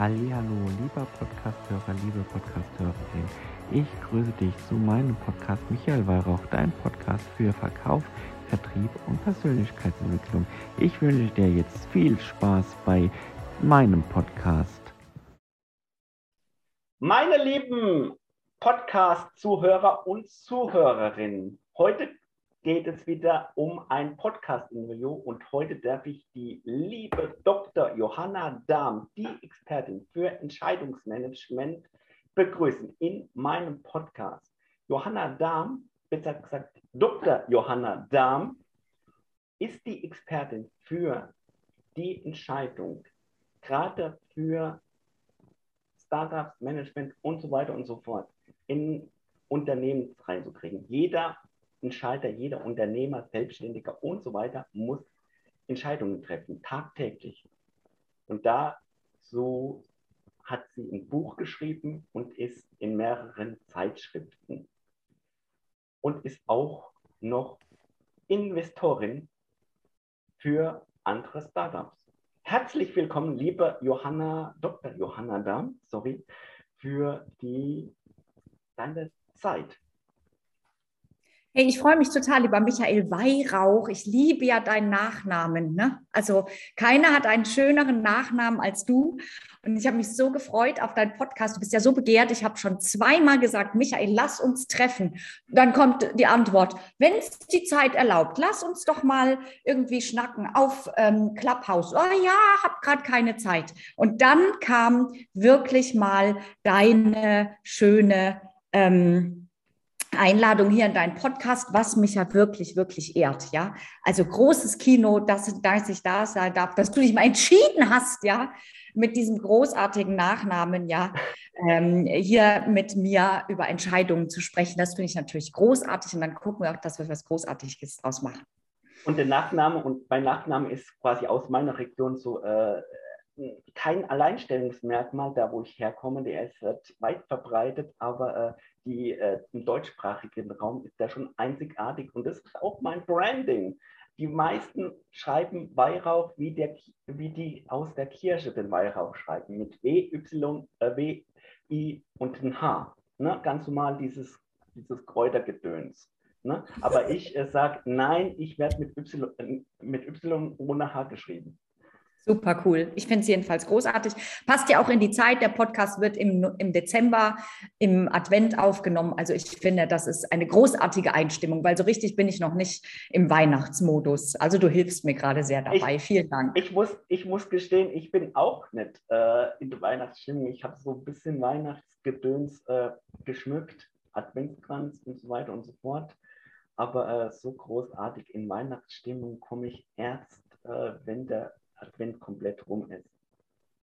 Hallo, lieber Podcasthörer, liebe Podcasthörerin. Ich grüße dich zu meinem Podcast Michael Weihrauch, dein Podcast für Verkauf, Vertrieb und Persönlichkeitsentwicklung. Ich wünsche dir jetzt viel Spaß bei meinem Podcast. Meine lieben Podcast-Zuhörer und Zuhörerinnen, heute geht es wieder um ein Podcast-Interview und heute darf ich die liebe Dr. Johanna Dahm, die Expertin für Entscheidungsmanagement, begrüßen in meinem Podcast. Johanna Dahm, besser gesagt Dr. Johanna Dahm, ist die Expertin für die Entscheidung, gerade für Startups, Management und so weiter und so fort in Unternehmen reinzukriegen. Jeder Entscheider, jeder Unternehmer, Selbstständiger und so weiter muss Entscheidungen treffen, tagtäglich. Und dazu hat sie ein Buch geschrieben und ist in mehreren Zeitschriften und ist auch noch Investorin für andere Startups. Herzlich willkommen, liebe Johanna, Dr. Johanna Dahm, sorry, für die deine Zeit. Hey, ich freue mich total, lieber Michael Weihrauch. Ich liebe ja deinen Nachnamen. Ne? Also keiner hat einen schöneren Nachnamen als du. Und ich habe mich so gefreut auf deinen Podcast. Du bist ja so begehrt. Ich habe schon zweimal gesagt, Michael, lass uns treffen. Dann kommt die Antwort, wenn es die Zeit erlaubt, lass uns doch mal irgendwie schnacken auf ähm, Clubhouse. Oh ja, habe gerade keine Zeit. Und dann kam wirklich mal deine schöne ähm, Einladung hier in deinen Podcast, was mich ja wirklich, wirklich ehrt, ja. Also großes Kino, dass, dass ich da sein darf, dass du dich mal entschieden hast, ja, mit diesem großartigen Nachnamen, ja, ähm, hier mit mir über Entscheidungen zu sprechen. Das finde ich natürlich großartig und dann gucken wir auch, dass wir was Großartiges draus machen. Und der Nachname, und mein Nachname ist quasi aus meiner Region so äh, kein Alleinstellungsmerkmal, da wo ich herkomme, der ist äh, weit verbreitet, aber äh, die, äh, im deutschsprachigen Raum ist der schon einzigartig und das ist auch mein Branding. Die meisten schreiben Weihrauch, wie, der, wie die aus der Kirche den Weihrauch schreiben, mit W, Y, äh, W, I und ein H. Ne? Ganz normal dieses, dieses Kräutergedöns. Ne? Aber ich äh, sage, nein, ich werde mit Y, äh, mit y ohne H geschrieben. Super cool. Ich finde es jedenfalls großartig. Passt ja auch in die Zeit. Der Podcast wird im, im Dezember im Advent aufgenommen. Also ich finde, das ist eine großartige Einstimmung, weil so richtig bin ich noch nicht im Weihnachtsmodus. Also du hilfst mir gerade sehr dabei. Ich, Vielen Dank. Ich muss, ich muss gestehen, ich bin auch nicht äh, in der Weihnachtsstimmung. Ich habe so ein bisschen Weihnachtsgedöns äh, geschmückt, Adventskranz und so weiter und so fort. Aber äh, so großartig in Weihnachtsstimmung komme ich erst, äh, wenn der Advent komplett rum ist.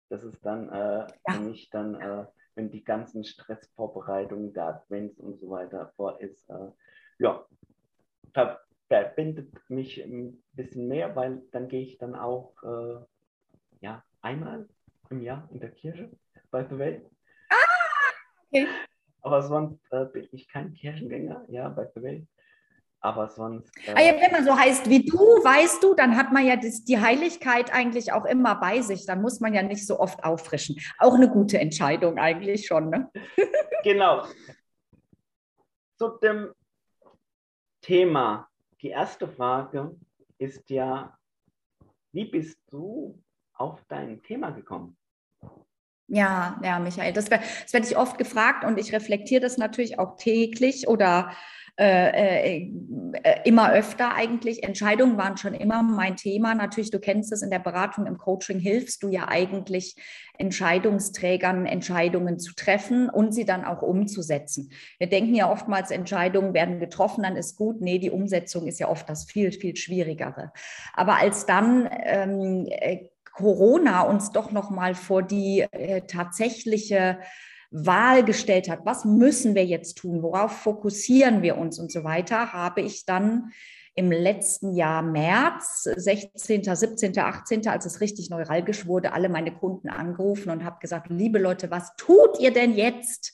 Das ist dann äh, ja. für mich dann, äh, wenn die ganzen Stressvorbereitungen der Advents und so weiter vor ist, äh, ja, verbindet mich ein bisschen mehr, weil dann gehe ich dann auch äh, ja, einmal im Jahr in der Kirche bei The Welt. Ah, okay. Aber sonst äh, bin ich kein Kirchengänger, ja, bei The Welt. Aber sonst. Äh, ah ja, wenn man so heißt wie du, weißt du, dann hat man ja das, die Heiligkeit eigentlich auch immer bei sich. Dann muss man ja nicht so oft auffrischen. Auch eine gute Entscheidung eigentlich schon. Ne? genau. Zu dem Thema. Die erste Frage ist ja, wie bist du auf dein Thema gekommen? Ja, ja, Michael, das, das werde ich oft gefragt und ich reflektiere das natürlich auch täglich oder äh, äh, immer öfter eigentlich. Entscheidungen waren schon immer mein Thema. Natürlich, du kennst es in der Beratung, im Coaching hilfst du ja eigentlich Entscheidungsträgern, Entscheidungen zu treffen und sie dann auch umzusetzen. Wir denken ja oftmals, Entscheidungen werden getroffen, dann ist gut. Nee, die Umsetzung ist ja oft das viel, viel Schwierigere. Aber als dann ähm, äh, Corona uns doch noch mal vor die äh, tatsächliche Wahl gestellt hat, was müssen wir jetzt tun, worauf fokussieren wir uns und so weiter, habe ich dann im letzten Jahr März, 16., 17., 18., als es richtig neuralgisch wurde, alle meine Kunden angerufen und habe gesagt, liebe Leute, was tut ihr denn jetzt?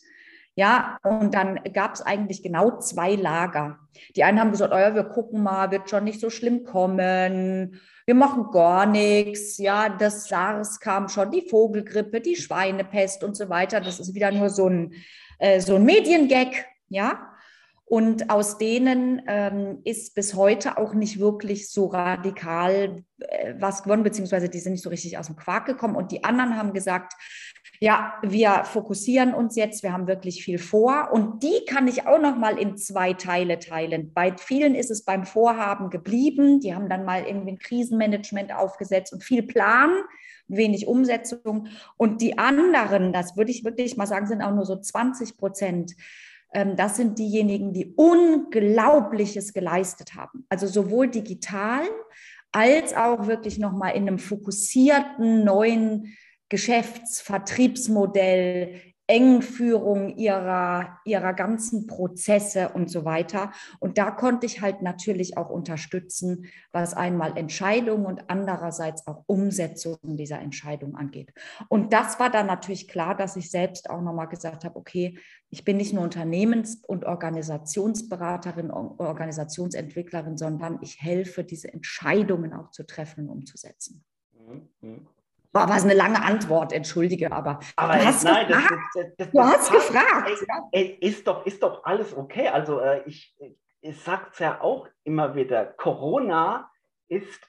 Ja, und dann gab es eigentlich genau zwei Lager. Die einen haben gesagt, oh ja, wir gucken mal, wird schon nicht so schlimm kommen. Wir machen gar nichts. Ja, das SARS kam schon, die Vogelgrippe, die Schweinepest und so weiter. Das ist wieder nur so ein, äh, so ein Mediengag. Ja, und aus denen ähm, ist bis heute auch nicht wirklich so radikal äh, was gewonnen, beziehungsweise die sind nicht so richtig aus dem Quark gekommen. Und die anderen haben gesagt, ja, wir fokussieren uns jetzt, wir haben wirklich viel vor. Und die kann ich auch noch mal in zwei Teile teilen. Bei vielen ist es beim Vorhaben geblieben. Die haben dann mal irgendwie ein Krisenmanagement aufgesetzt und viel Plan, wenig Umsetzung. Und die anderen, das würde ich wirklich mal sagen, sind auch nur so 20 Prozent das sind diejenigen, die Unglaubliches geleistet haben. Also sowohl digital als auch wirklich nochmal in einem fokussierten neuen Geschäftsvertriebsmodell Engführung ihrer, ihrer ganzen Prozesse und so weiter. Und da konnte ich halt natürlich auch unterstützen, was einmal Entscheidungen und andererseits auch Umsetzung dieser Entscheidung angeht. Und das war dann natürlich klar, dass ich selbst auch nochmal gesagt habe, okay, ich bin nicht nur Unternehmens- und Organisationsberaterin, Organisationsentwicklerin, sondern ich helfe, diese Entscheidungen auch zu treffen und umzusetzen. Mhm. Mhm. War eine lange Antwort, entschuldige, aber, aber du hast nein, gefragt. Das, das, das, du hast gefragt. Ey, ey, ist, doch, ist doch alles okay. Also äh, ich, ich sage es ja auch immer wieder, Corona ist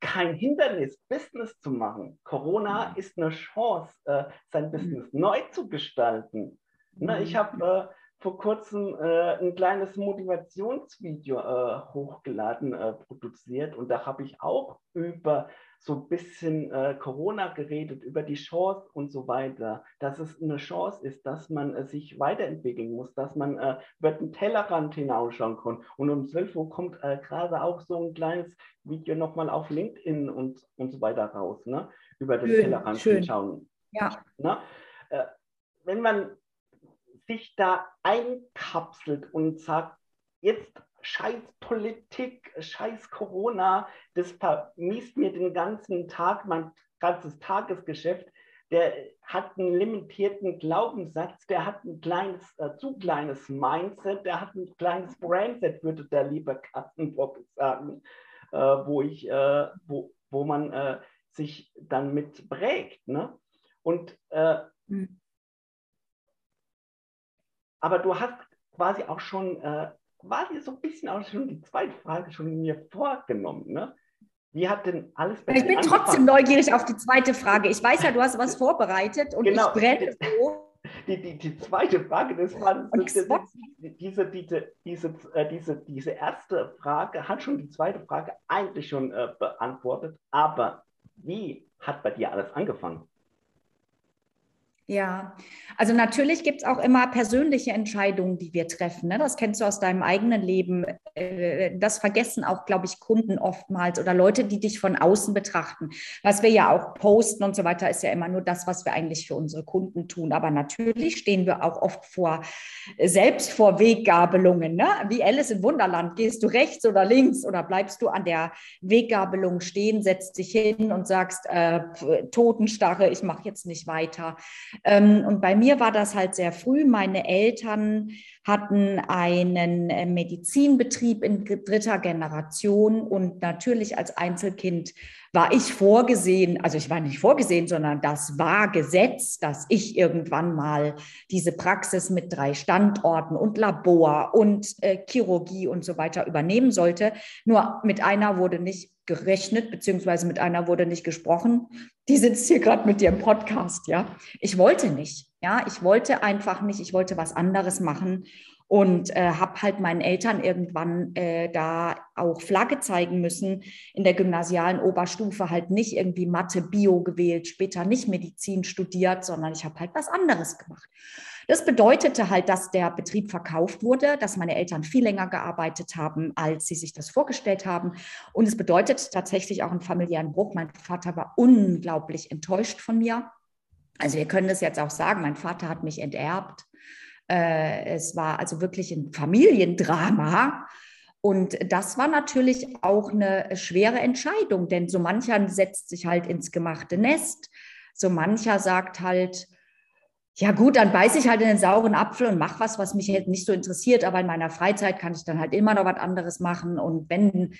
kein Hindernis, Business zu machen. Corona mhm. ist eine Chance, äh, sein mhm. Business mhm. neu zu gestalten. Mhm. Na, ich habe äh, vor kurzem äh, ein kleines Motivationsvideo äh, hochgeladen, äh, produziert und da habe ich auch über so ein bisschen äh, Corona geredet, über die Chance und so weiter, dass es eine Chance ist, dass man äh, sich weiterentwickeln muss, dass man äh, über den Tellerrand hinausschauen kann. Und um 12 Uhr kommt äh, gerade auch so ein kleines Video nochmal auf LinkedIn und, und so weiter raus, ne? über das schön, Tellerrand schön. hinschauen. Ja. Ne? Äh, wenn man sich da einkapselt und sagt, jetzt scheiß Politik, scheiß Corona, das vermisst mir den ganzen Tag, mein ganzes Tagesgeschäft. Der hat einen limitierten Glaubenssatz, der hat ein kleines, äh, zu kleines Mindset, der hat ein kleines Brandset, würde der liebe Katzenbock sagen, äh, wo, ich, äh, wo, wo man äh, sich dann mit prägt. Ne? Und mhm. aber du hast quasi auch schon äh, quasi so ein bisschen auch schon die zweite Frage schon mir vorgenommen. Ne? Wie hat denn alles bei Ich bin angefangen? trotzdem neugierig auf die zweite Frage. Ich weiß ja, du hast was vorbereitet und genau. ich brenne so. Die, die, die zweite Frage, das war diese, diese, diese, diese, äh, diese, diese erste Frage, hat schon die zweite Frage eigentlich schon äh, beantwortet. Aber wie hat bei dir alles angefangen? Ja, also natürlich gibt es auch immer persönliche Entscheidungen, die wir treffen. Ne? Das kennst du aus deinem eigenen Leben. Äh, das vergessen auch, glaube ich, Kunden oftmals oder Leute, die dich von außen betrachten. Was wir ja auch posten und so weiter, ist ja immer nur das, was wir eigentlich für unsere Kunden tun. Aber natürlich stehen wir auch oft vor, selbst vor Weggabelungen. Ne? Wie Alice im Wunderland. Gehst du rechts oder links oder bleibst du an der Weggabelung stehen, setzt dich hin und sagst, äh, Totenstarre, ich mache jetzt nicht weiter und bei mir war das halt sehr früh. Meine Eltern hatten einen äh, Medizinbetrieb in dritter Generation und natürlich als Einzelkind war ich vorgesehen, also ich war nicht vorgesehen, sondern das war Gesetz, dass ich irgendwann mal diese Praxis mit drei Standorten und Labor und äh, Chirurgie und so weiter übernehmen sollte. Nur mit einer wurde nicht gerechnet, beziehungsweise mit einer wurde nicht gesprochen. Die sitzt hier gerade mit dir im Podcast, ja. Ich wollte nicht, ja. Ich wollte einfach nicht, ich wollte was anderes machen und äh, habe halt meinen Eltern irgendwann äh, da auch Flagge zeigen müssen, in der gymnasialen Oberstufe halt nicht irgendwie Mathe, Bio gewählt, später nicht Medizin studiert, sondern ich habe halt was anderes gemacht. Das bedeutete halt, dass der Betrieb verkauft wurde, dass meine Eltern viel länger gearbeitet haben, als sie sich das vorgestellt haben. Und es bedeutet tatsächlich auch einen familiären Bruch. Mein Vater war unglaublich enttäuscht von mir. Also wir können das jetzt auch sagen, mein Vater hat mich enterbt. Äh, es war also wirklich ein Familiendrama. Und das war natürlich auch eine schwere Entscheidung, denn so mancher setzt sich halt ins gemachte Nest, so mancher sagt halt, Ja gut, dann beiße ich halt in den sauren Apfel und mache was, was mich halt nicht so interessiert. Aber in meiner Freizeit kann ich dann halt immer noch was anderes machen. Und wenn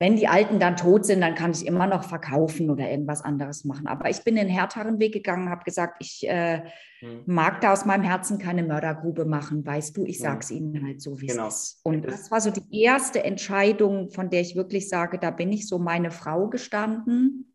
wenn die Alten dann tot sind, dann kann ich immer noch verkaufen oder irgendwas anderes machen. Aber ich bin den härteren Weg gegangen, habe gesagt, ich äh, hm. mag da aus meinem Herzen keine Mördergrube machen, weißt du, ich sage es hm. ihnen halt so, wie genau. es ist. Und das war so die erste Entscheidung, von der ich wirklich sage, da bin ich so meine Frau gestanden.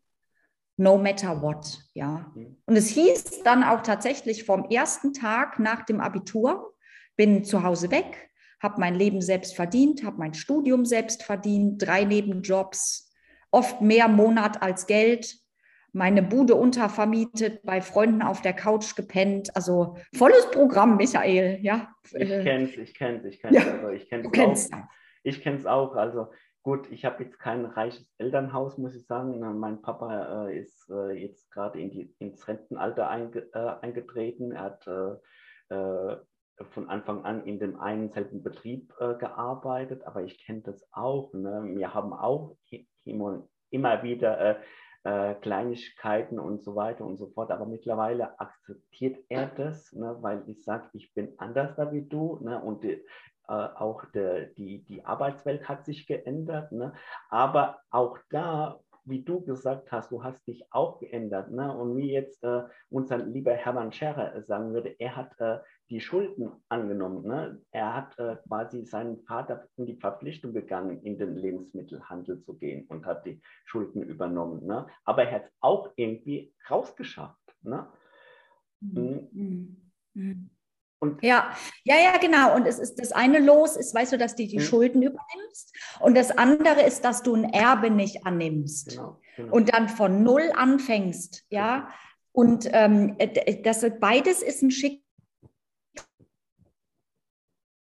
No matter what, ja. Hm. Und es hieß dann auch tatsächlich vom ersten Tag nach dem Abitur, bin zu Hause weg, habe mein Leben selbst verdient, habe mein Studium selbst verdient, drei Nebenjobs, oft mehr Monat als Geld, meine Bude untervermietet, bei Freunden auf der Couch gepennt. Also volles Programm, Michael. Ja. Ich kenne es, ich kenne es, ich kenne es. Ja, also ich kenne es auch. Ich kenne es auch. Also gut, ich habe jetzt kein reiches Elternhaus, muss ich sagen. Mein Papa äh, ist äh, jetzt gerade in ins Rentenalter einge, äh, eingetreten. Er hat äh, äh, von Anfang an in dem einen selben Betrieb äh, gearbeitet, aber ich kenne das auch. Ne? Wir haben auch immer wieder äh, äh, Kleinigkeiten und so weiter und so fort, aber mittlerweile akzeptiert er das, ne? weil ich sage, ich bin anders da wie du ne? und äh, auch de, die, die Arbeitswelt hat sich geändert, ne? aber auch da wie du gesagt hast, du hast dich auch geändert. Ne? Und wie jetzt äh, unser lieber Hermann Scherer sagen würde, er hat äh, die Schulden angenommen. Ne? Er hat äh, quasi seinen Vater in die Verpflichtung gegangen, in den Lebensmittelhandel zu gehen und hat die Schulden übernommen. Ne? Aber er hat es auch irgendwie rausgeschafft. Ne? Mhm. Mhm. mhm. Und ja, ja, ja, genau. Und es ist das eine Los ist, weißt du, dass du die mhm. Schulden übernimmst. Und das andere ist, dass du ein Erbe nicht annimmst. Genau, genau. Und dann von null anfängst, ja. Und ähm, das beides ist ein Schicksal.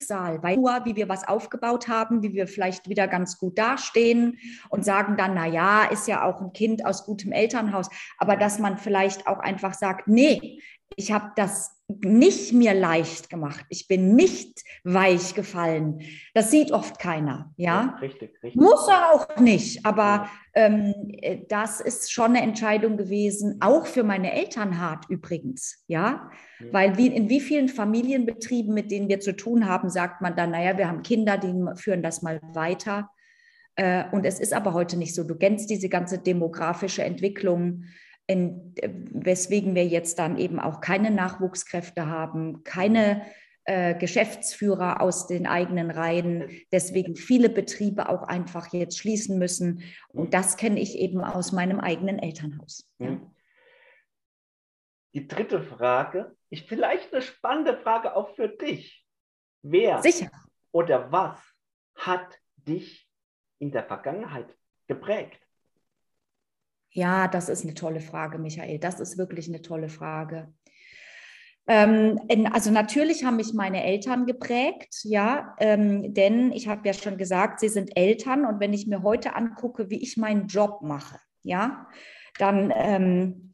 Schicksal, weil nur, wie wir was aufgebaut haben, wie wir vielleicht wieder ganz gut dastehen und sagen dann, na ja, ist ja auch ein Kind aus gutem Elternhaus, aber dass man vielleicht auch einfach sagt, nee, ich habe das nicht mir leicht gemacht. Ich bin nicht weich gefallen. Das sieht oft keiner. Ja, ja richtig, richtig. Muss er auch nicht. Aber ähm, äh, das ist schon eine Entscheidung gewesen, auch für meine Eltern hart übrigens. Ja, ja. weil wie, in wie vielen Familienbetrieben, mit denen wir zu tun haben, sagt man dann, naja, wir haben Kinder, die führen das mal weiter. Äh, und es ist aber heute nicht so. Du kennst diese ganze demografische Entwicklung in, weswegen wir jetzt dann eben auch keine Nachwuchskräfte haben, keine äh, Geschäftsführer aus den eigenen Reihen, deswegen viele Betriebe auch einfach jetzt schließen müssen. Und das kenne ich eben aus meinem eigenen Elternhaus. Ja. Die dritte Frage ist vielleicht eine spannende Frage auch für dich. Wer Sicher. oder was hat dich in der Vergangenheit geprägt? Ja, das ist eine tolle Frage, Michael. Das ist wirklich eine tolle Frage. Ähm, also natürlich haben mich meine Eltern geprägt, ja, ähm, denn ich habe ja schon gesagt, sie sind Eltern und wenn ich mir heute angucke, wie ich meinen Job mache, ja, dann, ähm,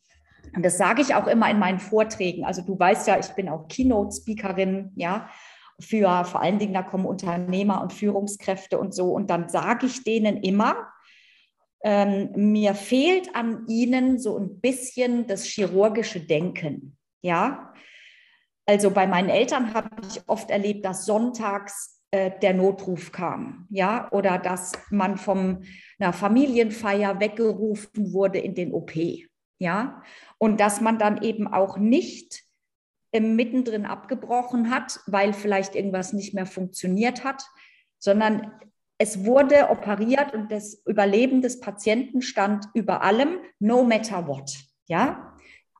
das sage ich auch immer in meinen Vorträgen. Also du weißt ja, ich bin auch Keynote-Speakerin, ja, für vor allen Dingen, da kommen Unternehmer und Führungskräfte und so und dann sage ich denen immer, ähm, mir fehlt an ihnen so ein bisschen das chirurgische Denken. Ja, also bei meinen Eltern habe ich oft erlebt, dass sonntags äh, der Notruf kam, ja, oder dass man von einer Familienfeier weggerufen wurde in den OP, ja, und dass man dann eben auch nicht äh, mittendrin abgebrochen hat, weil vielleicht irgendwas nicht mehr funktioniert hat, sondern es wurde operiert und das Überleben des Patienten stand über allem, no matter what. Ja,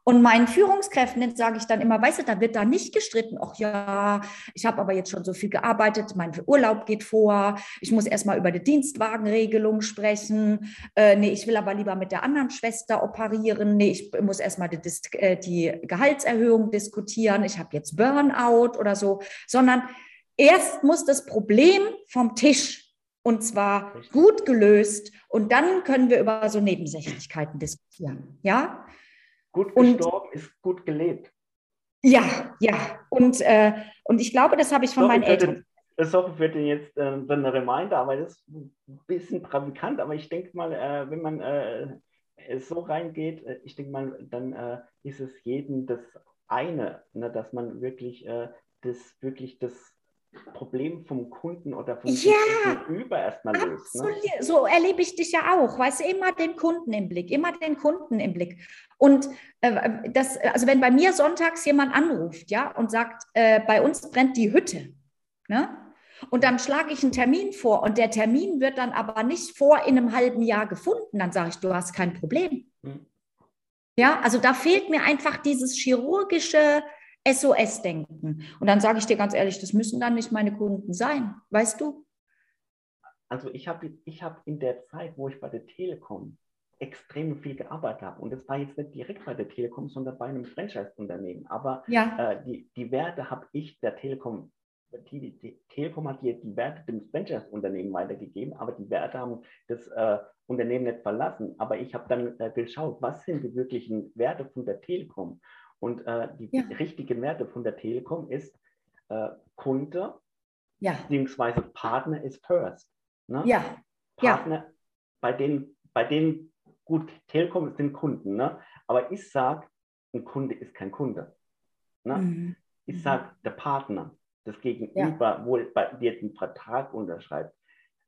und meinen Führungskräften sage ich dann immer, weißt du, da wird da nicht gestritten, ach ja, ich habe aber jetzt schon so viel gearbeitet, mein Urlaub geht vor, ich muss erstmal über die Dienstwagenregelung sprechen, äh, nee, ich will aber lieber mit der anderen Schwester operieren, nee, ich muss erstmal die, äh, die Gehaltserhöhung diskutieren, ich habe jetzt Burnout oder so, sondern erst muss das Problem vom Tisch und zwar gut gelöst und dann können wir über so Nebensächlichkeiten diskutieren. Ja? Gut gestorben und, ist gut gelebt. Ja, ja. Und, äh, und ich glaube, das habe ich von sorry, meinen Eltern. Das sorry für den jetzt äh, eine Reminder, aber das ist ein bisschen provokant, aber ich denke mal, äh, wenn man äh, so reingeht, äh, ich denke mal, dann äh, ist es jedem das eine, ne, dass man wirklich äh, das wirklich das Problem vom Kunden oder vom Ja, Gegenüber erstmal löst. Ne? So erlebe ich dich ja auch. Weißt du, immer den Kunden im Blick, immer den Kunden im Blick. Und äh, das, also wenn bei mir sonntags jemand anruft, ja, und sagt, äh, bei uns brennt die Hütte, ne? Und dann schlage ich einen Termin vor und der Termin wird dann aber nicht vor in einem halben Jahr gefunden, dann sage ich, du hast kein Problem. Hm. Ja, also da fehlt mir einfach dieses chirurgische SOS-Denken. Und dann sage ich dir ganz ehrlich, das müssen dann nicht meine Kunden sein, weißt du? Also ich habe ich hab in der Zeit, wo ich bei der Telekom extrem viel gearbeitet habe, und das war jetzt nicht direkt bei der Telekom, sondern bei einem Franchise-Unternehmen, aber Ja, äh, die, die Werte habe ich der Telekom, die, die, Telekom hat die, die Werte dem Franchise-Unternehmen weitergegeben, aber die Werte haben das äh, Unternehmen nicht verlassen. Aber ich habe dann äh, geschaut, was sind die wirklichen Werte von der Telekom? Und äh, die Ja. richtigen Werte von der Telekom ist äh, Kunde ja, beziehungsweise Partner ist first. Ne? ja, ja. Partner, bei denen, bei denen, gut, Telekom sind Kunden, ne? aber ich sage, ein Kunde ist kein Kunde. Ne? Mhm. Ich Mhm. sage, der Partner, das Gegenüber, wo bei dir den Vertrag unterschreibt,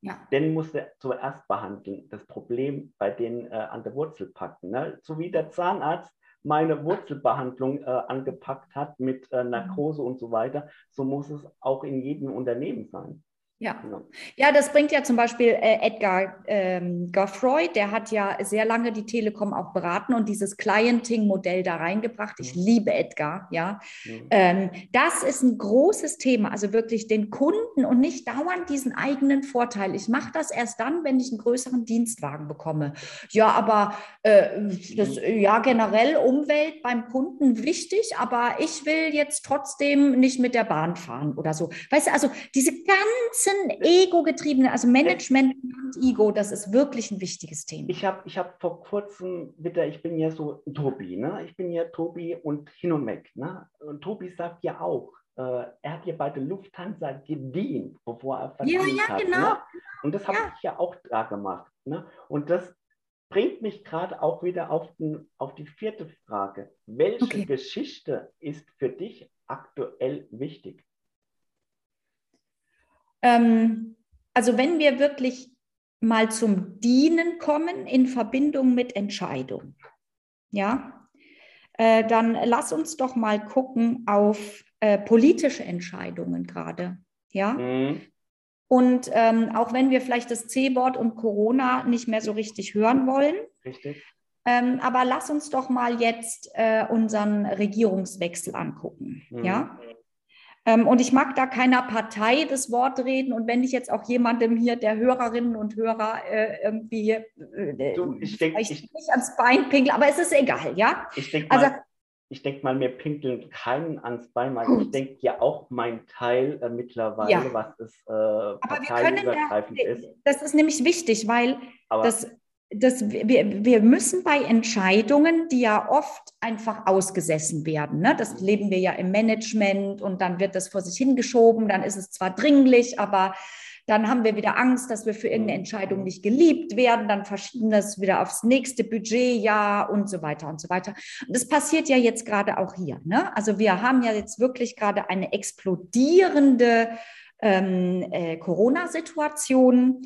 ja. den muss er zuerst behandeln, das Problem bei denen äh, an der Wurzel packen. Ne? So wie der Zahnarzt meine Wurzelbehandlung äh, angepackt hat mit äh, Narkose und so weiter, so muss es auch in jedem Unternehmen sein. Ja. Ja. ja, das bringt ja zum Beispiel äh, Edgar ähm, Goffroy, der hat ja sehr lange die Telekom auch beraten und dieses Clienting-Modell da reingebracht. Ich Mhm. liebe Edgar, ja. Mhm. Ähm, das ist ein großes Thema, also wirklich den Kunden und nicht dauernd diesen eigenen Vorteil. Ich mache das erst dann, wenn ich einen größeren Dienstwagen bekomme. Ja, aber äh, das, ja, generell Umwelt beim Kunden wichtig, aber ich will jetzt trotzdem nicht mit der Bahn fahren oder so. Weißt du, also diese ganzen Ego-getriebenen, also Management und Ego, das ist wirklich ein wichtiges Thema. Ich habe ich hab vor kurzem wieder, ich bin ja so ein Tobi, ne? ich bin ja Tobi und hin und weg. Ne? Und Tobi sagt ja auch, äh, er hat ja bei der Lufthansa gedient, bevor er Ja, verdient ja, hat. genau. Ne? Und das habe Ja. ich ja auch da gemacht. Ne? Und das bringt mich gerade auch wieder auf, den, auf die vierte Frage. Welche Okay. Geschichte ist für dich aktuell wichtig? Ähm, also wenn wir wirklich mal zum Dienen kommen in Verbindung mit Entscheidung, ja, äh, dann lass uns doch mal gucken auf äh, politische Entscheidungen gerade, ja. Mhm. Und ähm, auch wenn wir vielleicht das C-Wort und Corona nicht mehr so richtig hören wollen, Richtig? ähm, aber lass uns doch mal jetzt äh, unseren Regierungswechsel angucken. Mhm. Ja? Ähm, und ich mag da keiner Partei das Wort reden. Und wenn ich jetzt auch jemandem hier, der Hörerinnen und Hörer, äh, irgendwie äh, Du, ich denk- ich- nicht ans Bein pinkel, aber es ist egal, ja? Ich denke Also- mal, ich denk mal, mir pinkeln keinen ans Bein, weil Gut. ich denke ja auch mein Teil äh, mittlerweile, Ja. was es äh, Aber wir können parteiübergreifend ist. das ist nämlich wichtig, weil Aber das, das, wir, wir müssen bei Entscheidungen, die ja oft einfach ausgesessen werden, ne? das leben wir ja im Management und dann wird das vor sich hingeschoben, dann ist es zwar dringlich, aber dann haben wir wieder Angst, dass wir für irgendeine Entscheidung nicht geliebt werden, dann verschieben das wieder aufs nächste Budgetjahr und so weiter und so weiter. Und das passiert ja jetzt gerade auch hier. Ne? Also wir haben ja jetzt wirklich gerade eine explodierende ähm, äh, Corona-Situation.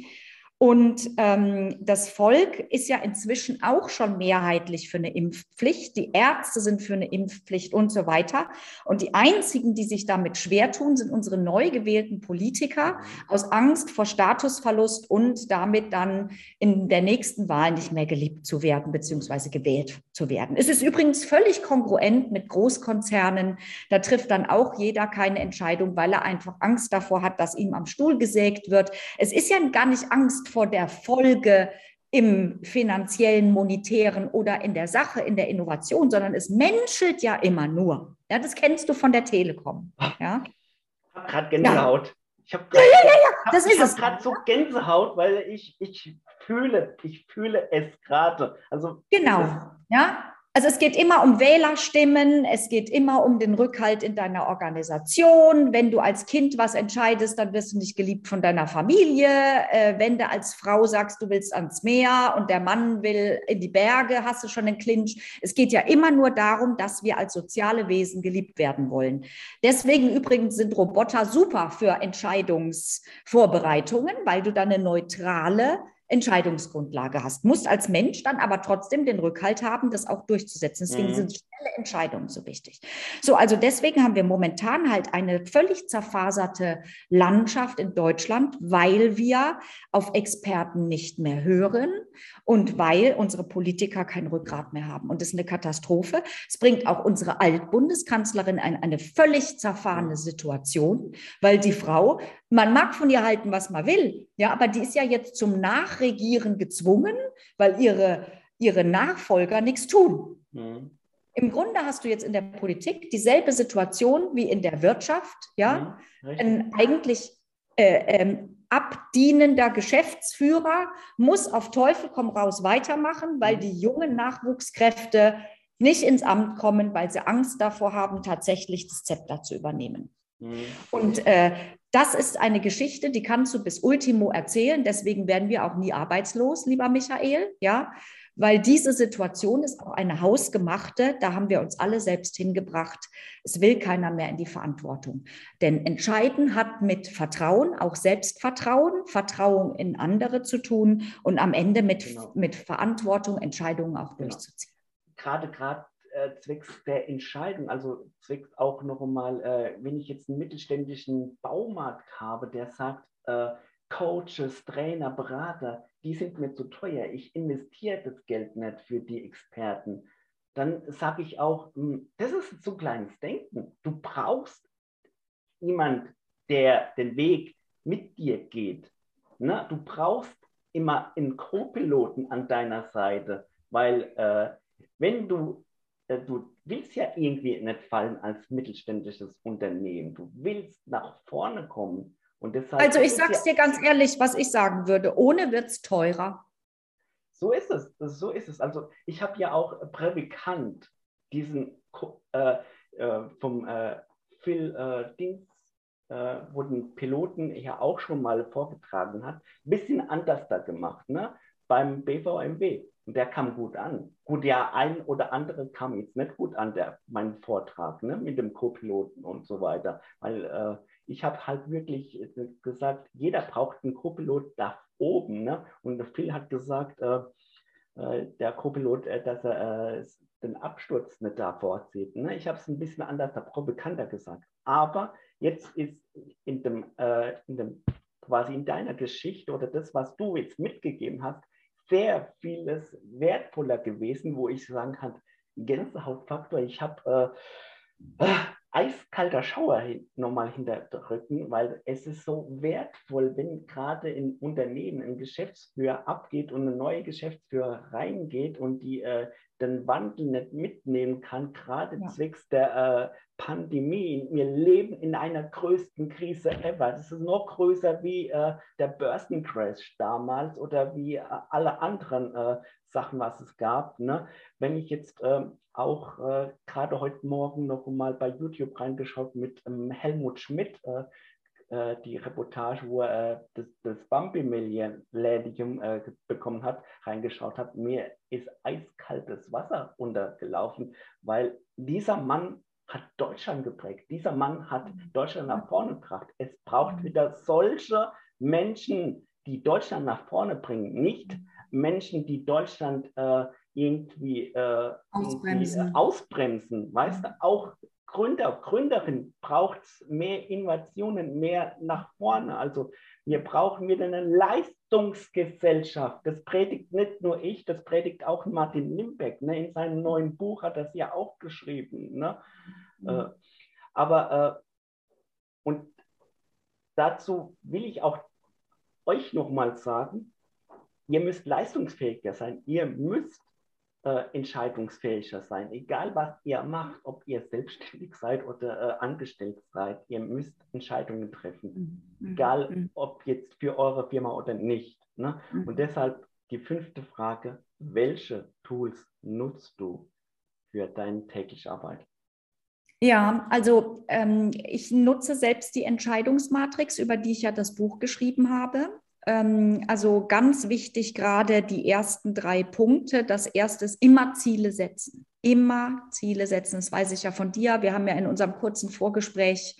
Und ähm, das Volk ist ja inzwischen auch schon mehrheitlich für eine Impfpflicht. Die Ärzte sind für eine Impfpflicht und so weiter. Und die einzigen, die sich damit schwer tun, sind unsere neu gewählten Politiker aus Angst vor Statusverlust und damit dann in der nächsten Wahl nicht mehr geliebt zu werden bzw. gewählt zu werden. Es ist übrigens völlig kongruent mit Großkonzernen. Da trifft dann auch jeder keine Entscheidung, weil er einfach Angst davor hat, dass ihm am Stuhl gesägt wird. Es ist ja gar nicht Angst vor der Folge im finanziellen, monetären oder in der Sache, in der Innovation, sondern es menschelt ja immer nur. Ja, das kennst du von der Telekom. Ja, Ich habe gerade Gänsehaut. Ich habe das ich ist hab gerade so Gänsehaut, weil ich, ich fühle, ich fühle es gerade. Also Genau. Ja, Also es geht immer um Wählerstimmen, es geht immer um den Rückhalt in deiner Organisation. Wenn du als Kind was entscheidest, dann wirst du nicht geliebt von deiner Familie. Äh, wenn du als Frau sagst, du willst ans Meer und der Mann will in die Berge, hast du schon einen Clinch. Es geht ja immer nur darum, dass wir als soziale Wesen geliebt werden wollen. Deswegen übrigens sind Roboter super für Entscheidungsvorbereitungen, weil du dann eine neutrale Entscheidungsgrundlage hast. Musst als Mensch dann aber trotzdem den Rückhalt haben, das auch durchzusetzen. Deswegen mhm. sind schnelle Entscheidungen so wichtig. So, also deswegen haben wir momentan halt eine völlig zerfaserte Landschaft in Deutschland, weil wir auf Experten nicht mehr hören und weil unsere Politiker kein Rückgrat mehr haben. Und das ist eine Katastrophe. Es bringt auch unsere Altbundeskanzlerin in eine völlig zerfahrene Situation, weil die Frau, man mag von ihr halten, was man will, ja, aber die ist ja jetzt zum Nachregieren gezwungen, weil ihre, ihre Nachfolger nichts tun. Mhm. Im Grunde hast du jetzt in der Politik dieselbe Situation wie in der Wirtschaft, ja, mhm, ein eigentlich äh, ähm, abdienender Geschäftsführer muss auf Teufel komm raus weitermachen, weil mhm. die jungen Nachwuchskräfte nicht ins Amt kommen, weil sie Angst davor haben, tatsächlich das Zepter zu übernehmen. Mhm. Und äh, das ist eine Geschichte, die kannst du bis Ultimo erzählen. Deswegen werden wir auch nie arbeitslos, lieber Michael. Ja, weil diese Situation ist auch eine hausgemachte, da haben wir uns alle selbst hingebracht. Es will keiner mehr in die Verantwortung. Denn Entscheiden hat mit Vertrauen, auch Selbstvertrauen, Vertrauen in andere zu tun und am Ende mit, genau. mit Verantwortung Entscheidungen auch genau. durchzuziehen. Gerade, gerade äh, zwecks der Entscheidung, also zwecks auch noch einmal, äh, wenn ich jetzt einen mittelständischen Baumarkt habe, der sagt, äh, Coaches, Trainer, Berater, die sind mir zu teuer, ich investiere das Geld nicht für die Experten, dann sage ich auch, hm, das ist zu kleines Denken. Du brauchst jemand, der den Weg mit dir geht. Ne? Du brauchst immer einen Co-Piloten an deiner Seite, weil äh, wenn du, du willst ja irgendwie nicht fallen als mittelständisches Unternehmen, du willst nach vorne kommen also ich sage es dir ganz ehrlich, was ich sagen würde, ohne wird es teurer. So ist es, so ist es. Also ich habe ja auch Prävikant, diesen äh, äh, vom äh, Phil äh, Dings, äh, wo den Piloten ja auch schon mal vorgetragen hat, ein bisschen anders da gemacht, ne? beim BVMW. Und der kam gut an. Gut, ja, ein oder andere kam jetzt nicht gut an, der, mein Vortrag ne? mit dem Co-Piloten und so weiter, weil äh, ich habe halt wirklich äh, gesagt, jeder braucht einen Co-Pilot da oben. Ne? Und Phil hat gesagt, äh, äh, der Co-Pilot, äh, dass er äh, den Absturz nicht da vorzieht. Ne? Ich habe es ein bisschen anders, provokanter gesagt. Aber jetzt ist in dem, in dem, quasi in deiner Geschichte oder das, was du jetzt mitgegeben hast, sehr vieles wertvoller gewesen, wo ich sagen kann, Gänsehautfaktor. Ich habe eiskalter Schauer nochmal hinterdrücken, weil es ist so wertvoll, wenn gerade in Unternehmen ein Geschäftsführer abgeht und eine neue Geschäftsführer reingeht und die äh, den Wandel nicht mitnehmen kann, gerade ja. zwecks der äh, Pandemie. Wir leben in einer größten Krise ever. Das ist noch größer wie äh, der Börsencrash damals oder wie äh, alle anderen äh, Sachen, was es gab. Ne? Wenn ich jetzt ähm, auch äh, gerade heute Morgen noch mal bei YouTube reingeschaut mit ähm, Helmut Schmidt, äh, äh, die Reportage, wo er das, das Bambi-Millennium äh, bekommen hat, reingeschaut hat. Mir ist eiskaltes Wasser untergelaufen, weil dieser Mann hat Deutschland geprägt. Dieser Mann hat mhm. Deutschland nach vorne gebracht. Es braucht mhm. wieder solche Menschen, die Deutschland nach vorne bringen, nicht mhm. Menschen, die Deutschland äh, irgendwie, äh, ausbremsen. irgendwie ausbremsen. Weißt du, auch Gründer, Gründerin braucht mehr Innovationen, mehr nach vorne. Also wir brauchen wieder eine Leistungsgesellschaft. Das predigt nicht nur ich, das predigt auch Martin Limbeck. Ne? In seinem neuen Buch hat er es ja auch geschrieben. Ne? Mhm. Äh, aber äh, und dazu will ich auch euch nochmal sagen, ihr müsst leistungsfähiger sein. Ihr müsst äh, entscheidungsfähiger sein. Egal, was ihr macht, ob ihr selbstständig seid oder äh, angestellt seid, ihr müsst Entscheidungen treffen. Mhm. Egal, mhm. ob jetzt für eure Firma oder nicht. Ne? Mhm. Und deshalb die fünfte Frage, welche Tools nutzt du? für deine tägliche Arbeit? Ja, also ähm, ich nutze selbst die Entscheidungsmatrix, über die ich ja das Buch geschrieben habe. Ähm, also ganz wichtig gerade die ersten drei Punkte. Das erste ist immer Ziele setzen. Immer Ziele setzen. Das weiß ich ja von dir. Wir haben ja in unserem kurzen Vorgespräch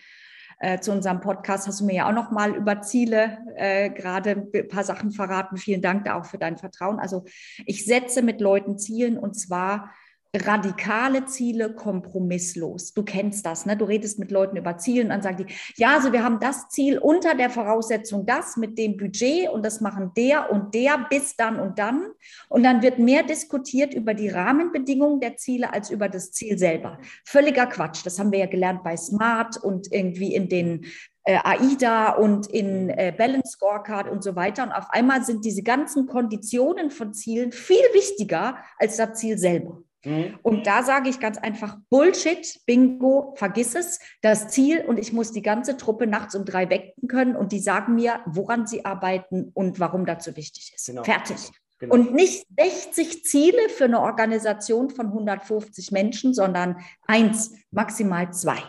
äh, zu unserem Podcast hast du mir ja auch noch mal über Ziele äh, gerade ein paar Sachen verraten. Vielen Dank da auch für dein Vertrauen. Also ich setze mit Leuten Zielen und zwar radikale Ziele kompromisslos. Du kennst das, ne? Du redest mit Leuten über Ziele und dann sagen die, ja, also wir haben das Ziel unter der Voraussetzung das mit dem Budget und das machen der und der bis dann und dann. Und dann wird mehr diskutiert über die Rahmenbedingungen der Ziele als über das Ziel selber. Völliger Quatsch. Das haben wir ja gelernt bei Smart und irgendwie in den äh, AIDA und in äh, Balance Scorecard und so weiter. Und auf einmal sind diese ganzen Konditionen von Zielen viel wichtiger als das Ziel selber. Mhm. Und da sage ich ganz einfach Bullshit, Bingo, vergiss es, das Ziel und ich muss die ganze Truppe nachts um drei wecken können und die sagen mir, woran sie arbeiten und warum dazu wichtig ist. Genau. Fertig. Genau. Und nicht 60 Ziele für eine Organisation von 150 Menschen, sondern eins, maximal zwei.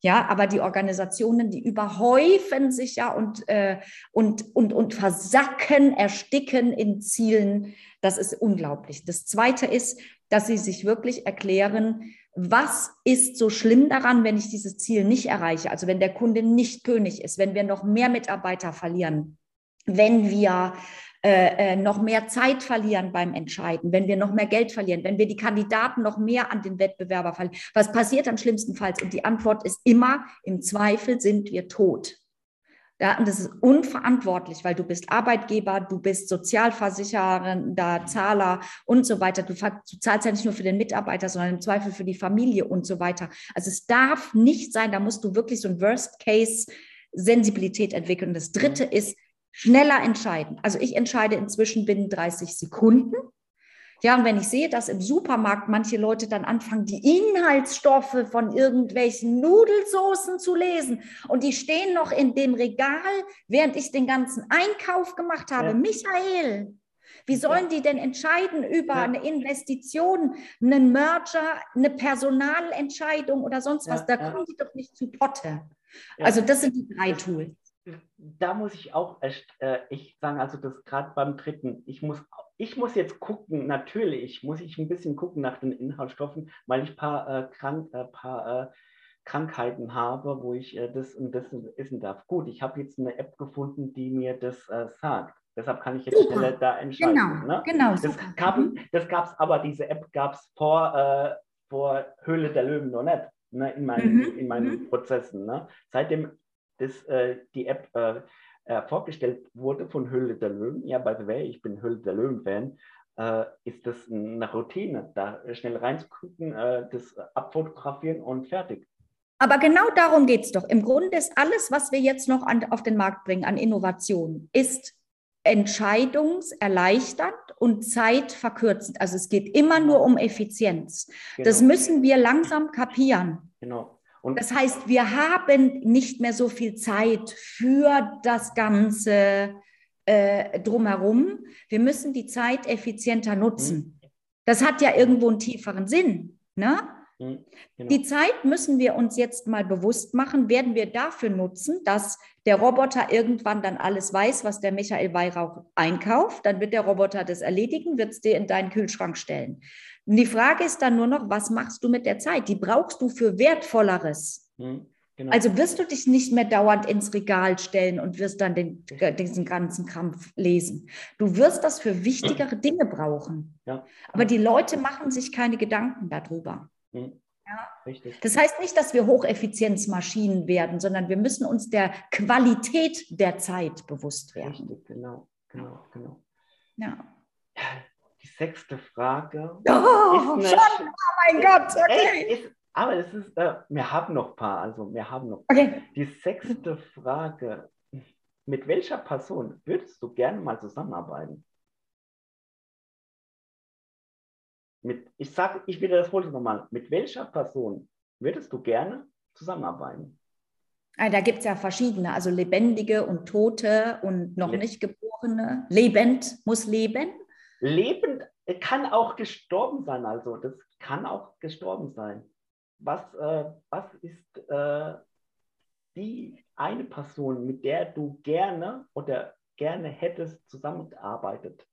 Ja, aber die Organisationen, die überhäufen sich ja und, äh, und, und, und versacken, ersticken in Zielen. Das ist unglaublich. Das Zweite ist, dass sie sich wirklich erklären, was ist so schlimm daran, wenn ich dieses Ziel nicht erreiche? Also wenn der Kunde nicht König ist, wenn wir noch mehr Mitarbeiter verlieren, wenn wir äh, äh, noch mehr Zeit verlieren beim Entscheiden, wenn wir noch mehr Geld verlieren, wenn wir die Kandidaten noch mehr an den Wettbewerber verlieren. Was passiert am schlimmsten Fall? Und die Antwort ist immer, im Zweifel sind wir tot. Ja, und das ist unverantwortlich, weil du bist Arbeitgeber, du bist Sozialversicherender, Zahler und so weiter. Du, du, zahlst ja nicht nur für den Mitarbeiter, sondern im Zweifel für die Familie und so weiter. Also es darf nicht sein, da musst du wirklich so ein Worst-Case-Sensibilität entwickeln. Das Dritte ist schneller entscheiden. Also ich entscheide inzwischen binnen 30 Sekunden. Ja, und wenn ich sehe, dass im Supermarkt manche Leute dann anfangen, die Inhaltsstoffe von irgendwelchen Nudelsoßen zu lesen und die stehen noch in dem Regal, während ich den ganzen Einkauf gemacht habe. Ja. Michael, wie sollen die denn entscheiden über ja. eine Investition, einen Merger, eine Personalentscheidung oder sonst was? Ja, da kommen die doch nicht zu Potte. Also das sind die drei Tools. Da muss ich auch echt, äh, ich sagen, also das gerade beim dritten, ich muss ich muss jetzt gucken, natürlich muss ich ein bisschen gucken nach den Inhaltsstoffen, weil ich ein paar, äh, Krank, äh, paar äh, Krankheiten habe, wo ich äh, das und das essen darf. Gut, ich habe jetzt eine App gefunden, die mir das äh, sagt. Deshalb kann ich jetzt super. schneller da entscheiden. Genau, ne? genau. Das gab es aber, diese App gab es vor, äh, vor Höhle der Löwen noch nicht ne? in meinen, mhm. in meinen mhm. Prozessen. Ne? Seitdem das, die App äh, vorgestellt wurde von Höhle der Löwen, ja, by the way, ich bin Höhle der Löwen-Fan, äh, ist das eine Routine, da schnell reinzugucken, äh, das abfotografieren und fertig. Aber genau darum geht es doch. Im Grunde ist alles, was wir jetzt noch an, auf den Markt bringen an Innovation, ist entscheidungserleichternd und zeitverkürzend. Also es geht immer nur um Effizienz. Genau. Das müssen wir langsam kapieren. Genau. Und das heißt, wir haben nicht mehr so viel Zeit für das Ganze äh, drumherum. Wir müssen die Zeit effizienter nutzen. Mhm. Das hat ja irgendwo einen tieferen Sinn. Ne? Mhm, genau. Die Zeit müssen wir uns jetzt mal bewusst machen, werden wir dafür nutzen, dass der Roboter irgendwann dann alles weiß, was der Michael Weihrauch einkauft. Dann wird der Roboter das erledigen, wird es dir in deinen Kühlschrank stellen. Und die Frage ist dann nur noch, was machst du mit der Zeit? Die brauchst du für Wertvolleres. Hm, genau. Also wirst du dich nicht mehr dauernd ins Regal stellen und wirst dann den, äh, diesen ganzen Krampf lesen. Du wirst das für wichtigere Dinge brauchen. Ja. Aber die Leute machen sich keine Gedanken darüber. Hm. Ja. Das heißt nicht, dass wir Hocheffizienzmaschinen werden, sondern wir müssen uns der Qualität der Zeit bewusst werden. Richtig, genau, genau, genau. Ja die sechste Frage. Oh, eine, schon, oh mein Gott, okay. Ist, aber es ist, äh, wir haben noch ein paar, also wir haben noch. Okay. Die sechste Frage. Mit welcher Person würdest du gerne mal zusammenarbeiten? Mit, ich sage, ich wiederhole das nochmal. Mit welcher Person würdest du gerne zusammenarbeiten? Ah, da gibt es ja verschiedene, also lebendige und tote und noch Le nicht geborene. Lebend muss leben lebend es kann auch gestorben sein, also das kann auch gestorben sein. Was, äh, was ist äh, die eine Person, mit der du gerne oder gerne hättest zusammengearbeitet?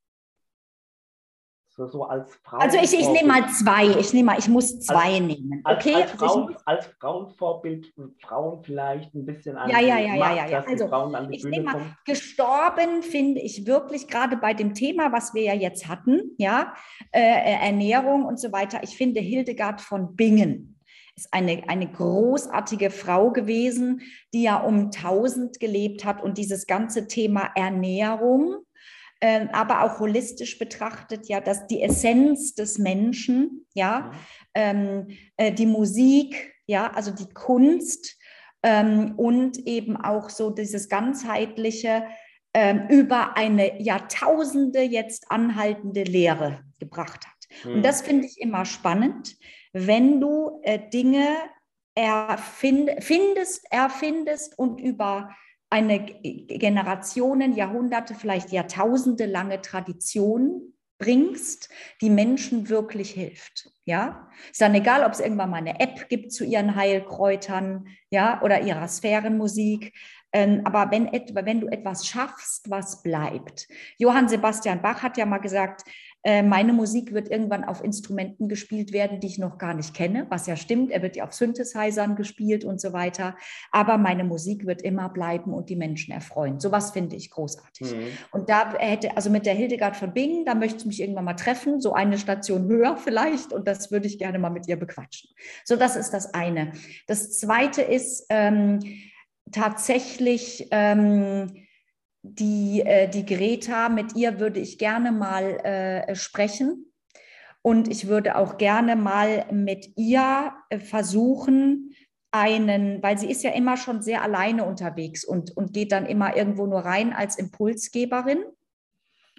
So, so als Frau. Also ich, ich nehme mal zwei. Ich nehme mal, ich muss zwei als, nehmen. Als, okay. als, Also Frau, ich, als Frauenvorbild, Frauen vielleicht ein bisschen an Ja, ja, ja, ja, Macht, ja, ja. Also, Frauen ich Bühne nehme mal, kommen. gestorben finde ich wirklich gerade bei dem Thema, was wir ja jetzt hatten, ja, äh, Ernährung und so weiter. Ich finde Hildegard von Bingen ist eine, eine großartige Frau gewesen, die ja um 1000 gelebt hat und dieses ganze Thema Ernährung, äh, aber auch holistisch betrachtet, ja, dass die Essenz des Menschen, ja, ähm, äh, die Musik, ja, also die Kunst ähm, und eben auch so dieses ganzheitliche ähm, über eine Jahrtausende jetzt anhaltende Lehre gebracht hat. Mhm. Und das finde ich immer spannend, wenn du äh, Dinge erfind, findest, erfindest und über eine Generationen, Jahrhunderte, vielleicht Jahrtausende lange Tradition bringst, die Menschen wirklich hilft. Ja, ist dann egal, ob es irgendwann mal eine App gibt zu ihren Heilkräutern, ja, oder ihrer Sphärenmusik. Ähm, aber wenn, wenn du etwas schaffst, was bleibt. Johann Sebastian Bach hat ja mal gesagt, meine Musik wird irgendwann auf Instrumenten gespielt werden, die ich noch gar nicht kenne, was ja stimmt. Er wird ja auf Synthesizern gespielt und so weiter. Aber meine Musik wird immer bleiben und die Menschen erfreuen. Sowas finde ich großartig. Mhm. Und da hätte, also mit der Hildegard von Bingen, da möchte ich mich irgendwann mal treffen, so eine Station höher vielleicht. Und das würde ich gerne mal mit ihr bequatschen. So, das ist das eine. Das zweite ist ähm, tatsächlich ähm, die, äh, die Greta. Mit ihr würde ich gerne mal äh, sprechen. Und ich würde auch gerne mal mit ihr äh, versuchen, einen, weil sie ist ja immer schon sehr alleine unterwegs und, und geht dann immer irgendwo nur rein als Impulsgeberin.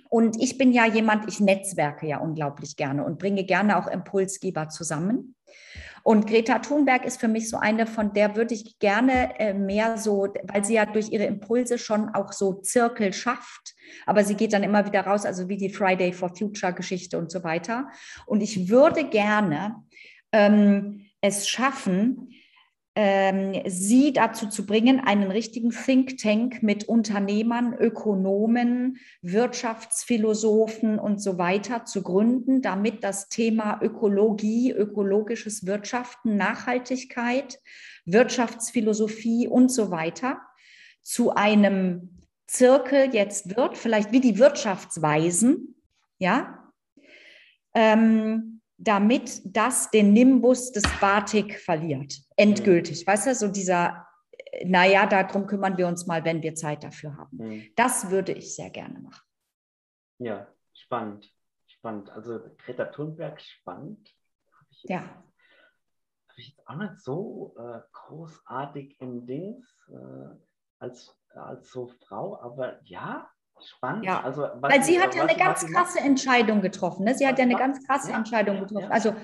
Und ich bin ja jemand, ich netzwerke ja unglaublich gerne und bringe gerne auch Impulsgeber zusammen. Und Greta Thunberg ist für mich so eine, von der würde ich gerne äh, mehr so, weil sie ja durch ihre Impulse schon auch so Zirkel schafft, aber sie geht dann immer wieder raus, also wie die Friday for Future Geschichte und so weiter. Und ich würde gerne ähm, es schaffen, ähm, sie dazu zu bringen, einen richtigen Think Tank mit Unternehmern, Ökonomen, Wirtschaftsphilosophen und so weiter zu gründen, damit das Thema Ökologie, ökologisches Wirtschaften, Nachhaltigkeit, Wirtschaftsphilosophie und so weiter zu einem Zirkel jetzt wird, vielleicht wie die Wirtschaftsweisen, ja, ähm, damit das den Nimbus des Batik verliert, endgültig. Weißt du, so dieser, äh, naja, darum kümmern wir uns mal, wenn wir Zeit dafür haben. Mhm. Das würde ich sehr gerne machen. Ja, spannend. Spannend. Also Greta Thunberg, spannend. Habe ich, jetzt- Ja. hab ich jetzt auch nicht so äh, großartig im Dings äh, als, als so Frau, aber ja, spannend. Ja, Also, Weil sie hat ja eine ganz krasse Entscheidung getroffen. Ne? Sie hat ja eine ganz krasse ja, Entscheidung getroffen. ja. Also,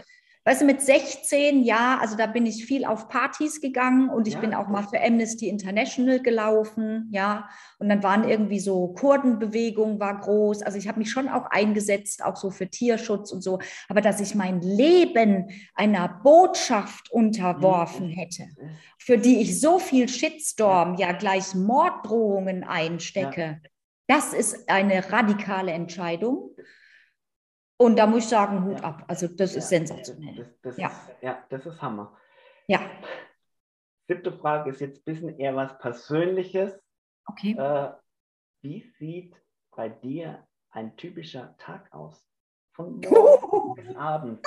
weißt du, mit 16, ja, also da bin ich viel auf Partys gegangen und ich Ja, bin auch mal für Amnesty International gelaufen, ja. Und dann waren irgendwie so Kurdenbewegung war groß. Also ich habe mich schon auch eingesetzt, auch so für Tierschutz und so. Aber dass ich mein Leben einer Botschaft unterworfen Mhm. hätte, für die ich so viel Shitstorm, ja, gleich Morddrohungen einstecke, das ist eine radikale Entscheidung. Und da muss ich sagen, Hut Ja. ab. Also das ist Ja, sensationell. Das, das Ja. Ist, ja, das ist Hammer. Ja, Siebte Frage ist jetzt ein bisschen eher was Persönliches. okay. Äh, wie sieht bei dir ein typischer Tag aus? Von morgen bis Abend.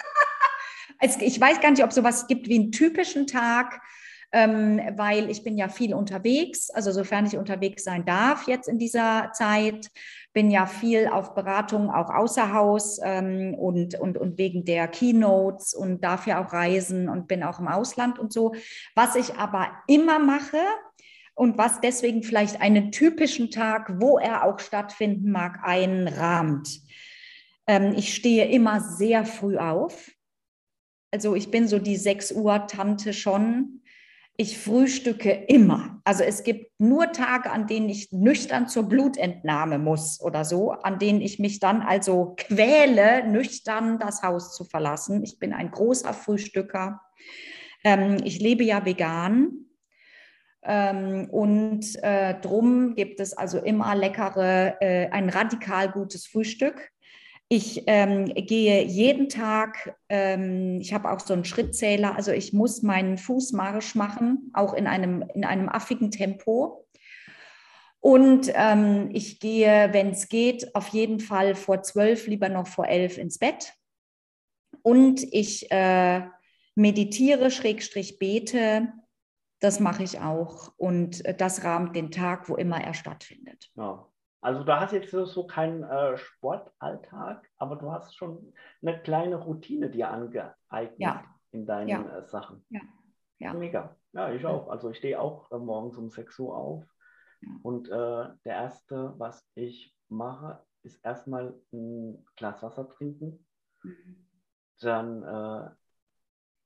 Es, ich weiß gar nicht, ob es sowas gibt wie einen typischen Tag, ähm, weil ich bin ja viel unterwegs, also sofern ich unterwegs sein darf jetzt in dieser Zeit, bin ja viel auf Beratungen auch außer Haus ähm, und, und, und wegen der Keynotes und darf ja auch reisen und bin auch im Ausland und so. Was ich aber immer mache und was deswegen vielleicht einen typischen Tag, wo er auch stattfinden mag, einrahmt. Ähm, ich stehe immer sehr früh auf. Also ich bin so die 6 Uhr Tante schon. Ich frühstücke immer. Also es gibt nur Tage, an denen ich nüchtern zur Blutentnahme muss oder so, an denen ich mich dann also quäle, nüchtern das Haus zu verlassen. Ich bin ein großer Frühstücker. Ähm, ich lebe ja vegan. Ähm, und äh, drum gibt es also immer leckere, äh, ein radikal gutes Frühstück. Ich ähm, gehe jeden Tag, ähm, ich habe auch so einen Schrittzähler, also ich muss meinen Fußmarsch machen, auch in einem, in einem affigen Tempo. Und ähm, ich gehe, wenn es geht, auf jeden Fall vor zwölf, lieber noch vor elf ins Bett. Und ich äh, meditiere, Schrägstrich bete. Das mache ich auch. Und äh, das rahmt den Tag, wo immer er stattfindet. Ja. Also du hast jetzt so keinen äh, Sportalltag, aber du hast schon eine kleine Routine dir angeeignet ja. in deinen ja. äh, Sachen. Ja. ja. Mega. Ja, ich auch. Also ich stehe auch äh, morgens um 6 Uhr auf. Und äh, der erste, was ich mache, ist erstmal ein Glas Wasser trinken. Mhm. Dann äh,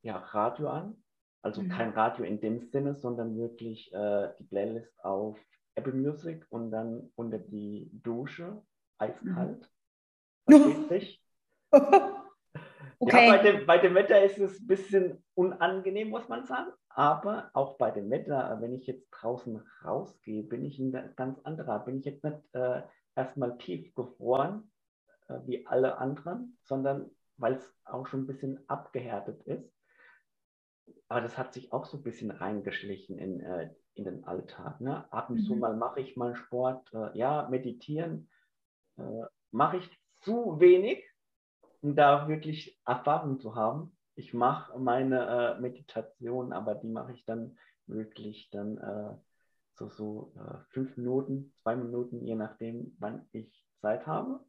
ja, Radio an. Also mhm. kein Radio in dem Sinne, sondern wirklich äh, die Playlist auf Apple Music und dann unter die Dusche, eiskalt. Mhm. Versteht sich? okay. Ja, bei dem, bei dem Wetter ist es ein bisschen unangenehm, muss man sagen. Aber auch bei dem Wetter, wenn ich jetzt draußen rausgehe, bin ich ein ganz anderer. Bin ich jetzt nicht äh, erstmal tief gefroren, äh, wie alle anderen, sondern weil es auch schon ein bisschen abgehärtet ist. Aber das hat sich auch so ein bisschen reingeschlichen in äh, in den Alltag. Ne? Ab und zu mhm. mal mache ich mal Sport, äh, ja, meditieren äh, mache ich zu wenig, um da wirklich Erfahrung zu haben. Ich mache meine äh, Meditation, aber die mache ich dann wirklich dann äh, so, so äh, fünf Minuten, zwei Minuten, je nachdem, wann ich Zeit habe.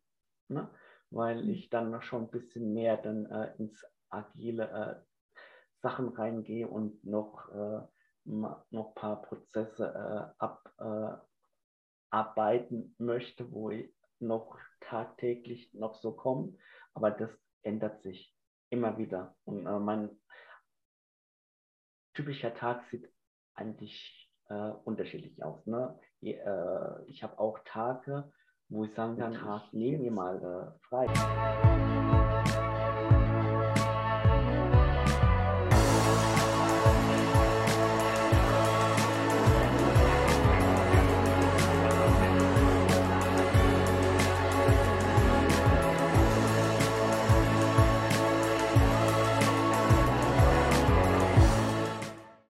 Ne? Weil mhm. ich dann schon ein bisschen mehr dann äh, ins agile Sachen reingehe und noch noch ein paar Prozesse äh, abarbeiten äh, möchte, wo ich noch tagtäglich noch so komme. Aber das ändert sich immer wieder. Und äh, mein typischer Tag sieht eigentlich äh, unterschiedlich aus. Ne? Ich, äh, ich habe auch Tage, wo ich sagen kann, Tag, nehmen wir mal äh, frei.